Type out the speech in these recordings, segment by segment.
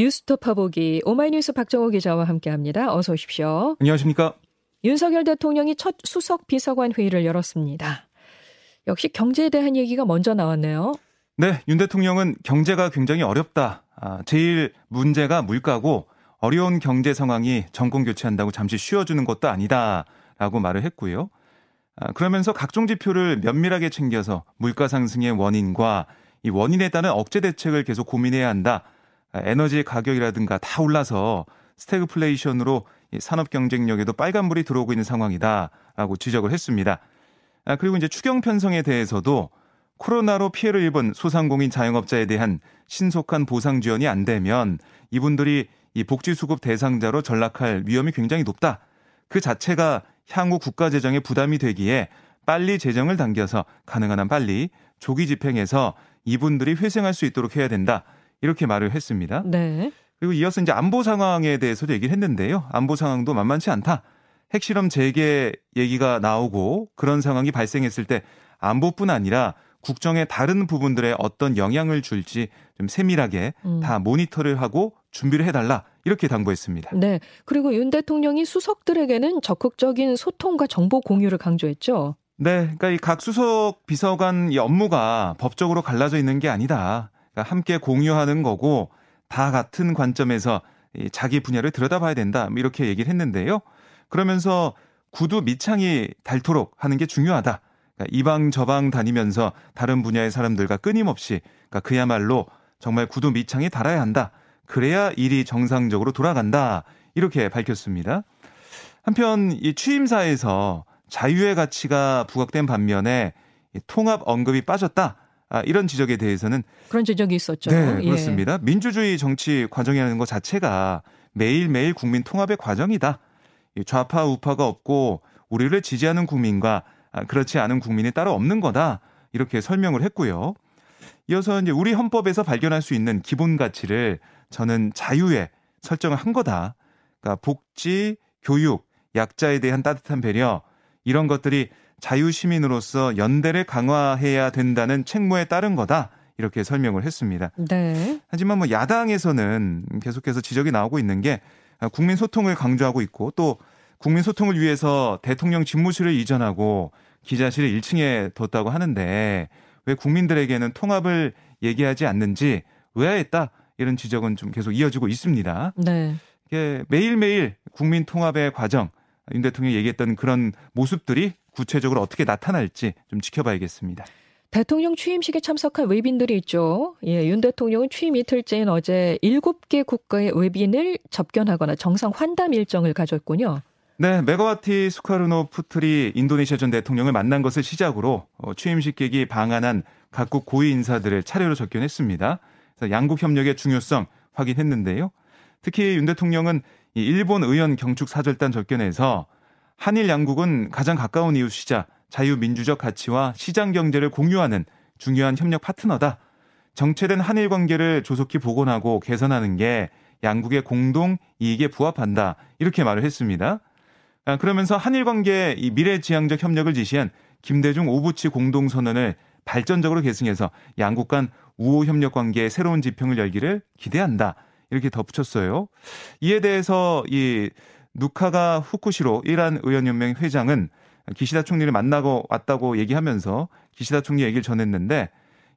뉴스톱 파보기 오마이뉴스 박정호 기자와 함께합니다. 어서 오십시오. 안녕하십니까? 윤석열 대통령이 첫 수석 비서관 회의를 열었습니다. 역시 경제에 대한 얘기가 먼저 나왔네요. 네, 윤 대통령은 경제가 굉장히 어렵다. 아, 제일 문제가 물가고 어려운 경제 상황이 정권 교체한다고 잠시 쉬어주는 것도 아니다라고 말을 했고요. 아, 그러면서 각종 지표를 면밀하게 챙겨서 물가 상승의 원인과 이 원인에 따른 억제 대책을 계속 고민해야 한다. 아, 에너지 가격이라든가 다 올라서 스태그플레이션으로 산업 경쟁력에도 빨간불이 들어오고 있는 상황이다라고 지적을 했습니다. 아, 그리고 이제 추경 편성에 대해서도 코로나로 피해를 입은 소상공인 자영업자에 대한 신속한 보상 지원이 안 되면 이분들이 이 복지 수급 대상자로 전락할 위험이 굉장히 높다. 그 자체가 향후 국가 재정에 부담이 되기에 빨리 재정을 당겨서 가능한 한 빨리 조기 집행해서 이분들이 회생할 수 있도록 해야 된다. 이렇게 말을 했습니다. 네. 그리고 이어서 이제 안보 상황에 대해서도 얘기를 했는데요. 안보 상황도 만만치 않다. 핵실험 재개 얘기가 나오고 그런 상황이 발생했을 때 안보뿐 아니라 국정의 다른 부분들에 어떤 영향을 줄지 좀 세밀하게 음. 다 모니터를 하고 준비를 해달라 이렇게 당부했습니다. 네. 그리고 윤 대통령이 수석들에게는 적극적인 소통과 정보 공유를 강조했죠. 네. 그러니까 이 각 수석 비서관 이 업무가 법적으로 갈라져 있는 게 아니다. 그러니까 함께 공유하는 거고 다 같은 관점에서 자기 분야를 들여다봐야 된다. 뭐 이렇게 얘기를 했는데요. 그러면서 구두 밑창이 닳도록 하는 게 중요하다. 그러니까 이방 저방 다니면서 다른 분야의 사람들과 끊임없이 그러니까 그야말로 정말 구두 밑창이 달아야 한다. 그래야 일이 정상적으로 돌아간다. 이렇게 밝혔습니다. 한편 이 취임사에서 자유의 가치가 부각된 반면에 통합 언급이 빠졌다. 아, 이런 지적에 대해서는 그런 지적이 있었죠. 네, 예. 그렇습니다. 예. 민주주의 정치 과정이라는 것 자체가 매일매일 국민 통합의 과정이다. 좌파 우파가 없고 우리를 지지하는 국민과 아, 그렇지 않은 국민이 따로 없는 거다. 이렇게 설명을 했고요. 이어서 이제 우리 헌법에서 발견할 수 있는 기본 가치를 저는 자유에 설정을 한 거다. 그러니까 복지, 교육, 약자에 대한 따뜻한 배려 이런 것들이 자유 시민으로서 연대를 강화해야 된다는 책무에 따른 거다. 이렇게 설명을 했습니다. 네. 하지만 뭐 야당에서는 계속해서 지적이 나오고 있는 게 국민 소통을 강조하고 있고 또 국민 소통을 위해서 대통령 집무실을 이전하고 기자실을 1층에 뒀다고 하는데 왜 국민들에게는 통합을 얘기하지 않는지 의아했다 이런 지적은 좀 계속 이어지고 있습니다. 네. 이게 매일매일 국민 통합의 과정 윤 대통령이 얘기했던 그런 모습들이 구체적으로 어떻게 나타날지 좀 지켜봐야겠습니다. 대통령 취임식에 참석한 외빈들이 있죠. 예, 윤 대통령은 취임 이틀째인 어제 7개 국가의 외빈을 접견하거나 정상 환담 일정을 가졌군요. 네, 메가와티 수카르노 푸트리 인도네시아 전 대통령을 만난 것을 시작으로 어, 취임식 계기 방한한 각국 고위 인사들을 차례로 접견했습니다. 그래서 양국 협력의 중요성 확인했는데요. 특히 윤 대통령은 일본 의원 경축 사절단 접견에서 한일 양국은 가장 가까운 이웃이자 자유민주적 가치와 시장 경제를 공유하는 중요한 협력 파트너다. 정체된 한일 관계를 조속히 복원하고 개선하는 게 양국의 공동 이익에 부합한다. 이렇게 말을 했습니다. 아, 그러면서 한일 관계 이 미래지향적 협력을 지시한 김대중 오부치 공동선언을 발전적으로 계승해서 양국 간 우호 협력 관계의 새로운 지평을 열기를 기대한다. 이렇게 덧붙였어요. 이에 대해서 이 누카가 후쿠시로 이란 의원연맹 회장은 기시다 총리를 만나고 왔다고 얘기하면서 기시다 총리 얘기를 전했는데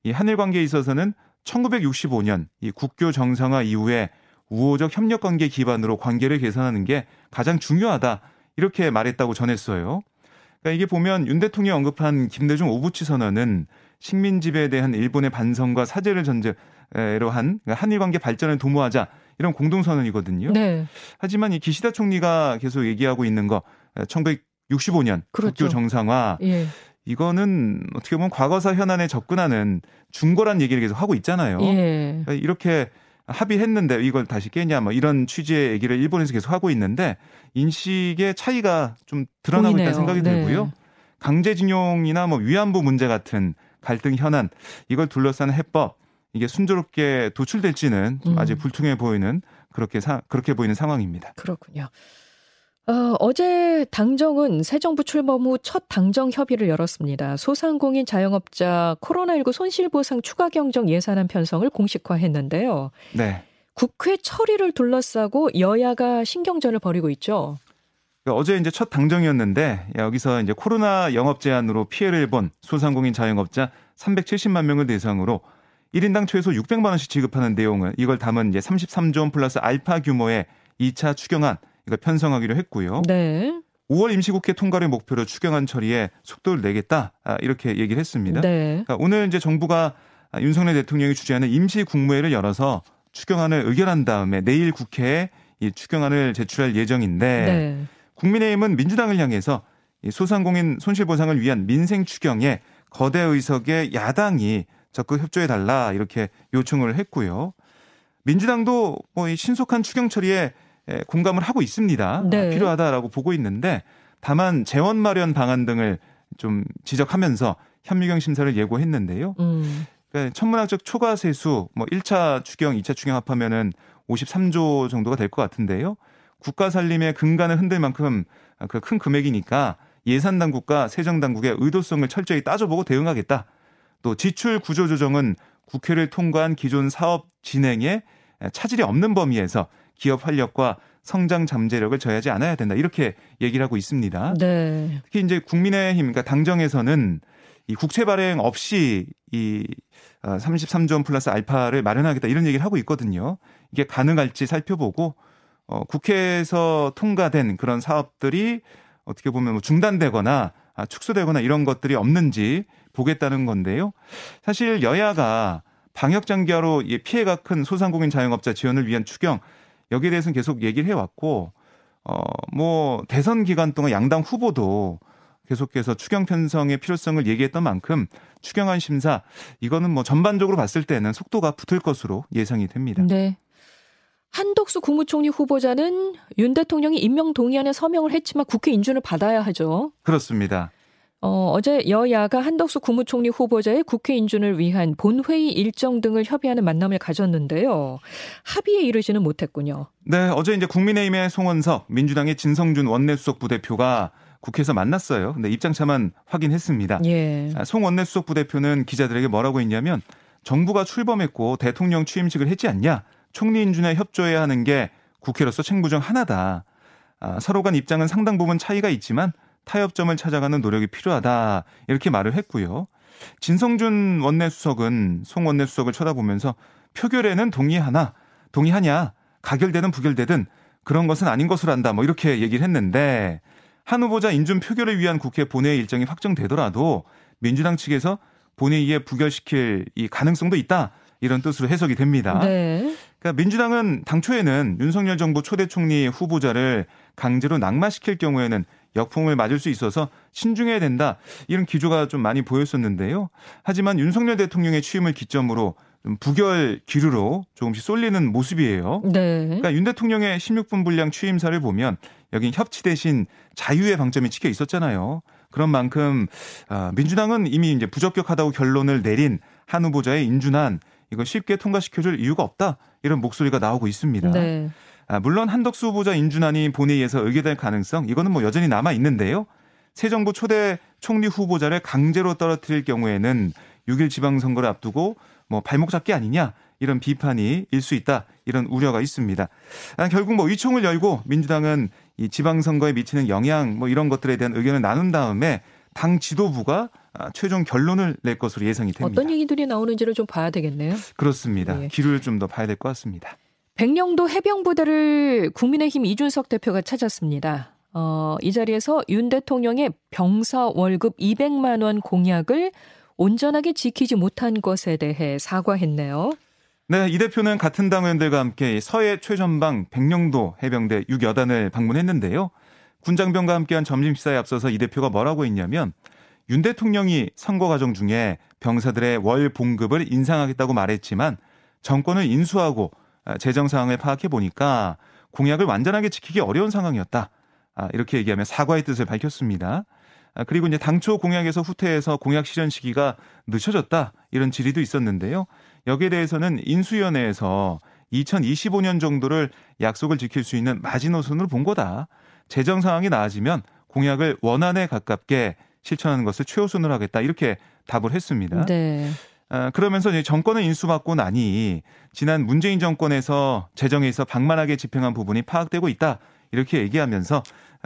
이 한일 관계에 있어서는 1965년 이 국교 정상화 이후에 우호적 협력 관계 기반으로 관계를 개선하는 게 가장 중요하다. 이렇게 말했다고 전했어요. 그러니까 이게 보면 윤 대통령이 언급한 김대중 오부치 선언은 식민 지배에 대한 일본의 반성과 사죄를 전제로 한 그러니까 한일 관계 발전을 도모하자 이런 공동 선언이거든요. 네. 하지만 이 기시다 총리가 계속 얘기하고 있는 거 1965년 그렇죠. 국교 정상화 예. 이거는 어떻게 보면 과거사 현안에 접근하는 중고란 얘기를 계속 하고 있잖아요. 예. 그러니까 이렇게 합의했는데 이걸 다시 깨냐 뭐 이런 취지의 얘기를 일본에서 계속 하고 있는데 인식의 차이가 좀 드러나고 보이네요. 있다는 생각이 네. 들고요. 강제징용이나 뭐 위안부 문제 같은 갈등 현안 이걸 둘러싼 해법 이게 순조롭게 도출될지는 좀 아직 음. 불투명해 보이는 그렇게 사, 그렇게 보이는 상황입니다. 그렇군요. 어, 어제 당정은 새 정부 출범 후 첫 당정 협의를 열었습니다. 소상공인 자영업자 코로나19 손실보상 추가 경정 예산안 편성을 공식화했는데요. 네. 국회 처리를 둘러싸고 여야가 신경전을 벌이고 있죠. 그러니까 어제 이제 첫 당정이었는데 여기서 이제 코로나 영업 제한으로 피해를 본 소상공인 자영업자 370만 명을 대상으로 1인당 최소 600만 원씩 지급하는 내용을 이걸 담은 이제 33조 원 플러스 알파 규모의 2차 추경안 이걸 편성하기로 했고요. 네. 5월 임시국회 통과를 목표로 추경안 처리에 속도를 내겠다 아, 이렇게 얘기를 했습니다. 네. 그러니까 오늘 이제 정부가 윤석열 대통령이 주재하는 임시 국무회를 열어서 추경안을 의결한 다음에 내일 국회에 이 추경안을 제출할 예정인데 네. 국민의힘은 민주당을 향해서 이 소상공인 손실보상을 위한 민생 추경에 거대 의석의 야당이 적극 협조해 달라 이렇게 요청을 했고요. 민주당도 뭐 이 신속한 추경 처리에 공감을 하고 있습니다. 네. 필요하다라고 보고 있는데 다만 재원 마련 방안 등을 좀 지적하면서 현미경 심사를 예고했는데요. 음. 그러니까 천문학적 초과 세수 뭐 1차 추경, 2차 추경 합하면은 53조 정도가 될 것 같은데요. 국가 살림의 근간을 흔들 만큼 그 큰 금액이니까 예산 당국과 세정 당국의 의도성을 철저히 따져보고 대응하겠다. 또 지출 구조 조정은 국회를 통과한 기존 사업 진행에 차질이 없는 범위에서 기업 활력과 성장 잠재력을 저해하지 않아야 된다. 이렇게 얘기를 하고 있습니다. 네. 특히 이제 국민의힘, 그러니까 당정에서는 이 국채 발행 없이 이 33조 어, 원 플러스 알파를 마련하겠다 이런 얘기를 하고 있거든요. 이게 가능할지 살펴보고 어, 국회에서 통과된 그런 사업들이 어떻게 보면 뭐 중단되거나 아, 축소되거나 이런 것들이 없는지 보겠다는 건데요. 사실 여야가 방역 장기화로 피해가 큰 소상공인 자영업자 지원을 위한 추경 여기에 대해서는 계속 얘기를 해왔고 어뭐 대선 기간 동안 양당 후보도 계속해서 추경 편성의 필요성을 얘기했던 만큼 추경안 심사 이거는 뭐 전반적으로 봤을 때는 속도가 붙을 것으로 예상이 됩니다. 네. 한덕수 국무총리 후보자는 윤 대통령이 임명 동의안에 서명을 했지만 국회 인준을 받아야 하죠. 그렇습니다. 어, 어제 여야가 한덕수 국무총리 후보자의 국회 인준을 위한 본회의 일정 등을 협의하는 만남을 가졌는데요. 합의에 이르지는 못했군요. 네, 어제 이제 국민의힘의 송원석, 민주당의 진성준 원내수석 부대표가 국회에서 만났어요. 근데 입장차만 확인했습니다. 예. 아, 송 원내수석 부대표는 기자들에게 뭐라고 했냐면 정부가 출범했고 대통령 취임식을 했지 않냐? 총리 인준에 협조해야 하는 게 국회로서 책무 중 하나다. 아, 서로 간 입장은 상당 부분 차이가 있지만 타협점을 찾아가는 노력이 필요하다. 이렇게 말을 했고요. 진성준 원내수석은 송 원내수석을 쳐다보면서 표결에는 동의하나, 동의하냐, 가결되든 부결되든 그런 것은 아닌 것으로 한다. 뭐 이렇게 얘기를 했는데 한 후보자 인준 표결을 위한 국회 본회의 일정이 확정되더라도 민주당 측에서 본회의에 부결시킬 이 가능성도 있다. 이런 뜻으로 해석이 됩니다. 네. 그러니까 민주당은 당초에는 윤석열 정부 초대 총리 후보자를 강제로 낙마시킬 경우에는 역풍을 맞을 수 있어서 신중해야 된다. 이런 기조가 좀 많이 보였었는데요. 하지만 윤석열 대통령의 취임을 기점으로 좀 부결 기류로 조금씩 쏠리는 모습이에요. 네. 그러니까 윤 대통령의 16분 분량 취임사를 보면 여긴 협치 대신 자유의 방점이 찍혀 있었잖아요. 그런 만큼 아, 민주당은 이미 이제 부적격하다고 결론을 내린 한 후보자의 인준안 이거 쉽게 통과시켜줄 이유가 없다 이런 목소리가 나오고 있습니다. 네. 아, 물론 한덕수 후보자 인준안이 본회의에서 의결될 가능성 이거는 뭐 여전히 남아 있는데요. 새 정부 초대 총리 후보자를 강제로 떨어뜨릴 경우에는 6일 지방선거를 앞두고 뭐 발목 잡기 아니냐 이런 비판이 일 수 있다 이런 우려가 있습니다. 아, 결국 뭐 의총을 열고 민주당은 이 지방선거에 미치는 영향 뭐 이런 것들에 대한 의견을 나눈 다음에 당 지도부가 아, 최종 결론을 낼 것으로 예상이 됩니다. 어떤 얘기들이 나오는지를 좀 봐야 되겠네요. 그렇습니다. 예. 기류를 좀 더 봐야 될 것 같습니다. 백령도 해병부대를 국민의힘 이준석 대표가 찾았습니다. 어, 이 자리에서 윤 대통령의 병사 월급 200만 원 공약을 온전하게 지키지 못한 것에 대해 사과했네요. 네, 이 대표는 같은 당 의원들과 함께 서해 최전방 백령도 해병대 6여단을 방문했는데요. 군장병과 함께한 점심 식사에 앞서서 이 대표가 뭐라고 했냐면 윤 대통령이 선거 과정 중에 병사들의 월 봉급을 인상하겠다고 말했지만 정권을 인수하고 아, 재정 상황을 파악해 보니까 공약을 완전하게 지키기 어려운 상황이었다. 아, 이렇게 얘기하며 사과의 뜻을 밝혔습니다. 아, 그리고 이제 당초 공약에서 후퇴해서 공약 실현 시기가 늦춰졌다. 이런 질의도 있었는데요. 여기에 대해서는 인수위원회에서 2025년 정도를 약속을 지킬 수 있는 마지노선으로 본 거다. 재정 상황이 나아지면 공약을 원안에 가깝게 실천하는 것을 최우선으로 하겠다. 이렇게 답을 했습니다. 네. 아, 그러면서 이제 정권을 인수받고 나니 지난 문재인 정권에서 재정에서 방만하게 집행한 부분이 파악되고 있다. 이렇게 얘기하면서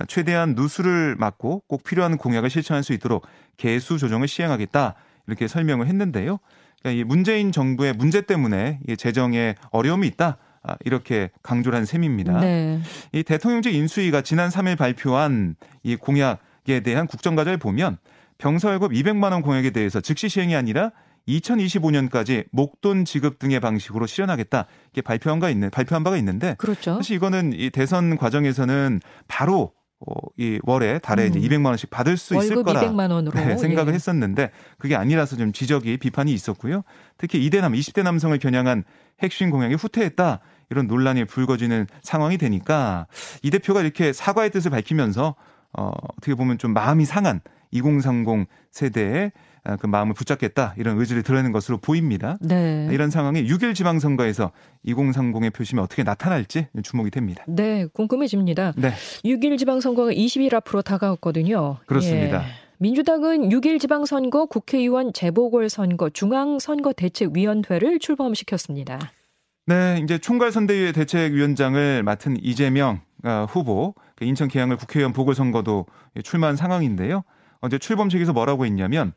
최대한 누수를 막고 꼭 필요한 공약을 실천할 수 있도록 개수 조정을 시행하겠다. 이렇게 설명을 했는데요. 그러니까 이 문재인 정부의 문제 때문에 재정에 어려움이 있다. 아, 이렇게 강조를 한 셈입니다. 네. 이 대통령직 인수위가 지난 3일 발표한 이 공약에 대한 국정과제를 보면 병사월급 200만 원 공약에 대해서 즉시 시행이 아니라 2025년까지 목돈 지급 등의 방식으로 실현하겠다. 이게 발표한 가 있는 발표한 바가 있는데 그렇죠. 사실 이거는 이 대선 과정에서는 바로 어, 이 월에 달에 음. 이제 200만 원씩 받을 수 있을 거라 200만 원으로 네, 생각을 예. 했었는데 그게 아니라서 좀 지적이 비판이 있었고요. 특히 이대남 20대 남성을 겨냥한 핵심 공약이 후퇴했다. 이런 논란이 불거지는 상황이 되니까 이 대표가 이렇게 사과의 뜻을 밝히면서 어, 어떻게 보면 좀 마음이 상한 2030 세대의 아, 그 마음을 붙잡겠다 이런 의지를 드러내는 것으로 보입니다. 네. 이런 상황이 6일 지방선거에서 2030의 표심이 어떻게 나타날지 주목이 됩니다. 네, 궁금해집니다. 네. 6일 지방선거가 20일 앞으로 다가왔거든요. 그렇습니다. 예. 민주당은 6일 지방선거 국회의원 재보궐선거 중앙선거대책위원회를 출범시켰습니다. 네, 이제 총괄선대위 대책위원장을 맡은 이재명 아, 후보 그 인천 계양을 국회의원 보궐선거도 출마한 상황인데요. 어제 출범식에서 뭐라고 했냐면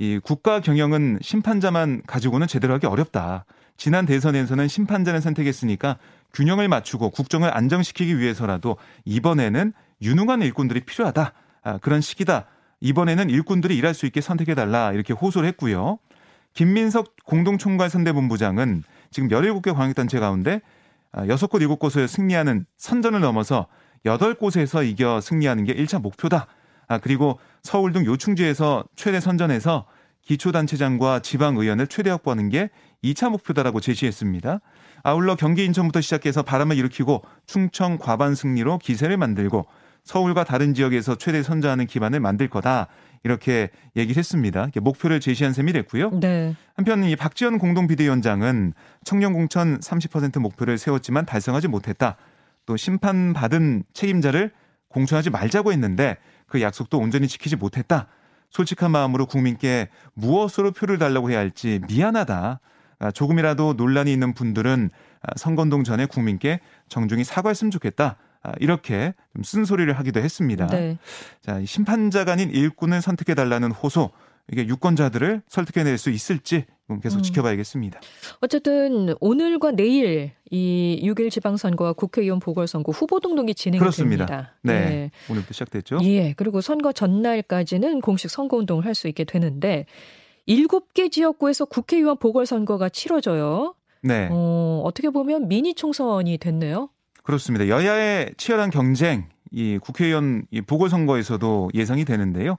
이 국가 경영은 심판자만 가지고는 제대로 하기 어렵다. 지난 대선에서는 심판자를 선택했으니까 균형을 맞추고 국정을 안정시키기 위해서라도 이번에는 유능한 일꾼들이 필요하다. 아, 그런 시기다. 이번에는 일꾼들이 일할 수 있게 선택해달라. 이렇게 호소를 했고요. 김민석 공동총괄 선대본부장은 지금 17개 광역단체 가운데 6곳, 아, 7곳을 승리하는 선전을 넘어서 8곳에서 이겨 승리하는 게 1차 목표다. 아, 그리고 서울 등 요충지에서 최대 선전해서 기초단체장과 지방의원을 최대 확보하는 게 2차 목표다라고 제시했습니다. 아울러 경기 인천부터 시작해서 바람을 일으키고 충청 과반 승리로 기세를 만들고 서울과 다른 지역에서 최대 선전하는 기반을 만들 거다. 이렇게 얘기를 했습니다. 목표를 제시한 셈이 됐고요. 네. 한편 이 박지원 공동 비대위원장은 청년 공천 30% 목표를 세웠지만 달성하지 못했다. 또 심판받은 책임자를 공천하지 말자고 했는데 그 약속도 온전히 지키지 못했다. 솔직한 마음으로 국민께 무엇으로 표를 달라고 해야 할지 미안하다. 아, 조금이라도 논란이 있는 분들은 아, 선거운동 전에 국민께 정중히 사과했으면 좋겠다. 아, 이렇게 좀 쓴소리를 하기도 했습니다. 네. 자, 심판자가 아닌 일꾼을 선택해 달라는 호소. 이게 유권자들을 설득해낼 수 있을지 계속 음. 지켜봐야겠습니다. 어쨌든 오늘과 내일 이 6일 지방선거와 국회의원 보궐선거 후보 등록이 진행이 그렇습니다. 됩니다. 네. 네. 오늘부터 시작됐죠. 예. 그리고 선거 전날까지는 공식 선거운동을 할 수 있게 되는데 7개 지역구에서 국회의원 보궐선거가 치러져요. 네. 어, 어떻게 보면 미니 총선이 됐네요. 그렇습니다. 여야의 치열한 경쟁, 이 국회의원 이 보궐선거에서도 예상이 되는데요.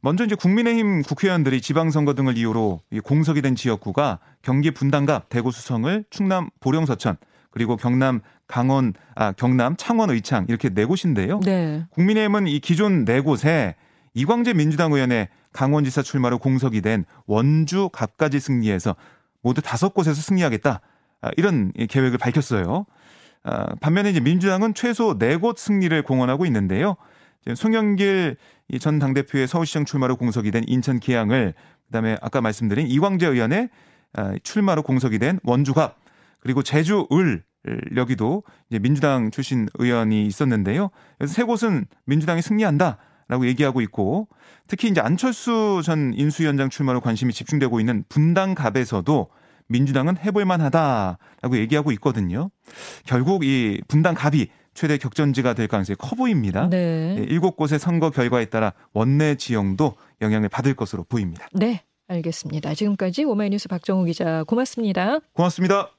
먼저 이제 국민의힘 국회의원들이 지방선거 등을 이유로 공석이 된 지역구가 경기 분당갑, 대구 수성을, 충남 보령 서천, 그리고 경남 강원, 아, 경남 창원 의창 이렇게 네 곳인데요. 네. 국민의힘은 이 기존 네 곳에 이광재 민주당 의원의 강원지사 출마로 공석이 된 원주 갑까지 승리해서 모두 다섯 곳에서 승리하겠다. 아, 이런 계획을 밝혔어요. 아, 반면에 이제 민주당은 최소 네 곳 승리를 공언하고 있는데요. 송영길 전 당대표의 서울시장 출마로 공석이 된 인천 기양을 그다음에 아까 말씀드린 이광재 의원의 아, 출마로 공석이 된 원주갑 그리고 제주 을 여기도 이제 민주당 출신 의원이 있었는데요. 그래서 세 곳은 민주당이 승리한다 라고 얘기하고 있고 특히 이제 안철수 전 인수위원장 출마로 관심이 집중되고 있는 분당갑에서도 민주당은 해볼 만하다라고 얘기하고 있거든요. 결국 이 분당갑이 최대 격전지가 될 가능성이 커 보입니다. 네. 예, 일곱 곳의 선거 결과에 따라 원내 지형도 영향을 받을 것으로 보입니다. 네, 알겠습니다. 지금까지 오마이뉴스 박정우 기자 고맙습니다. 고맙습니다.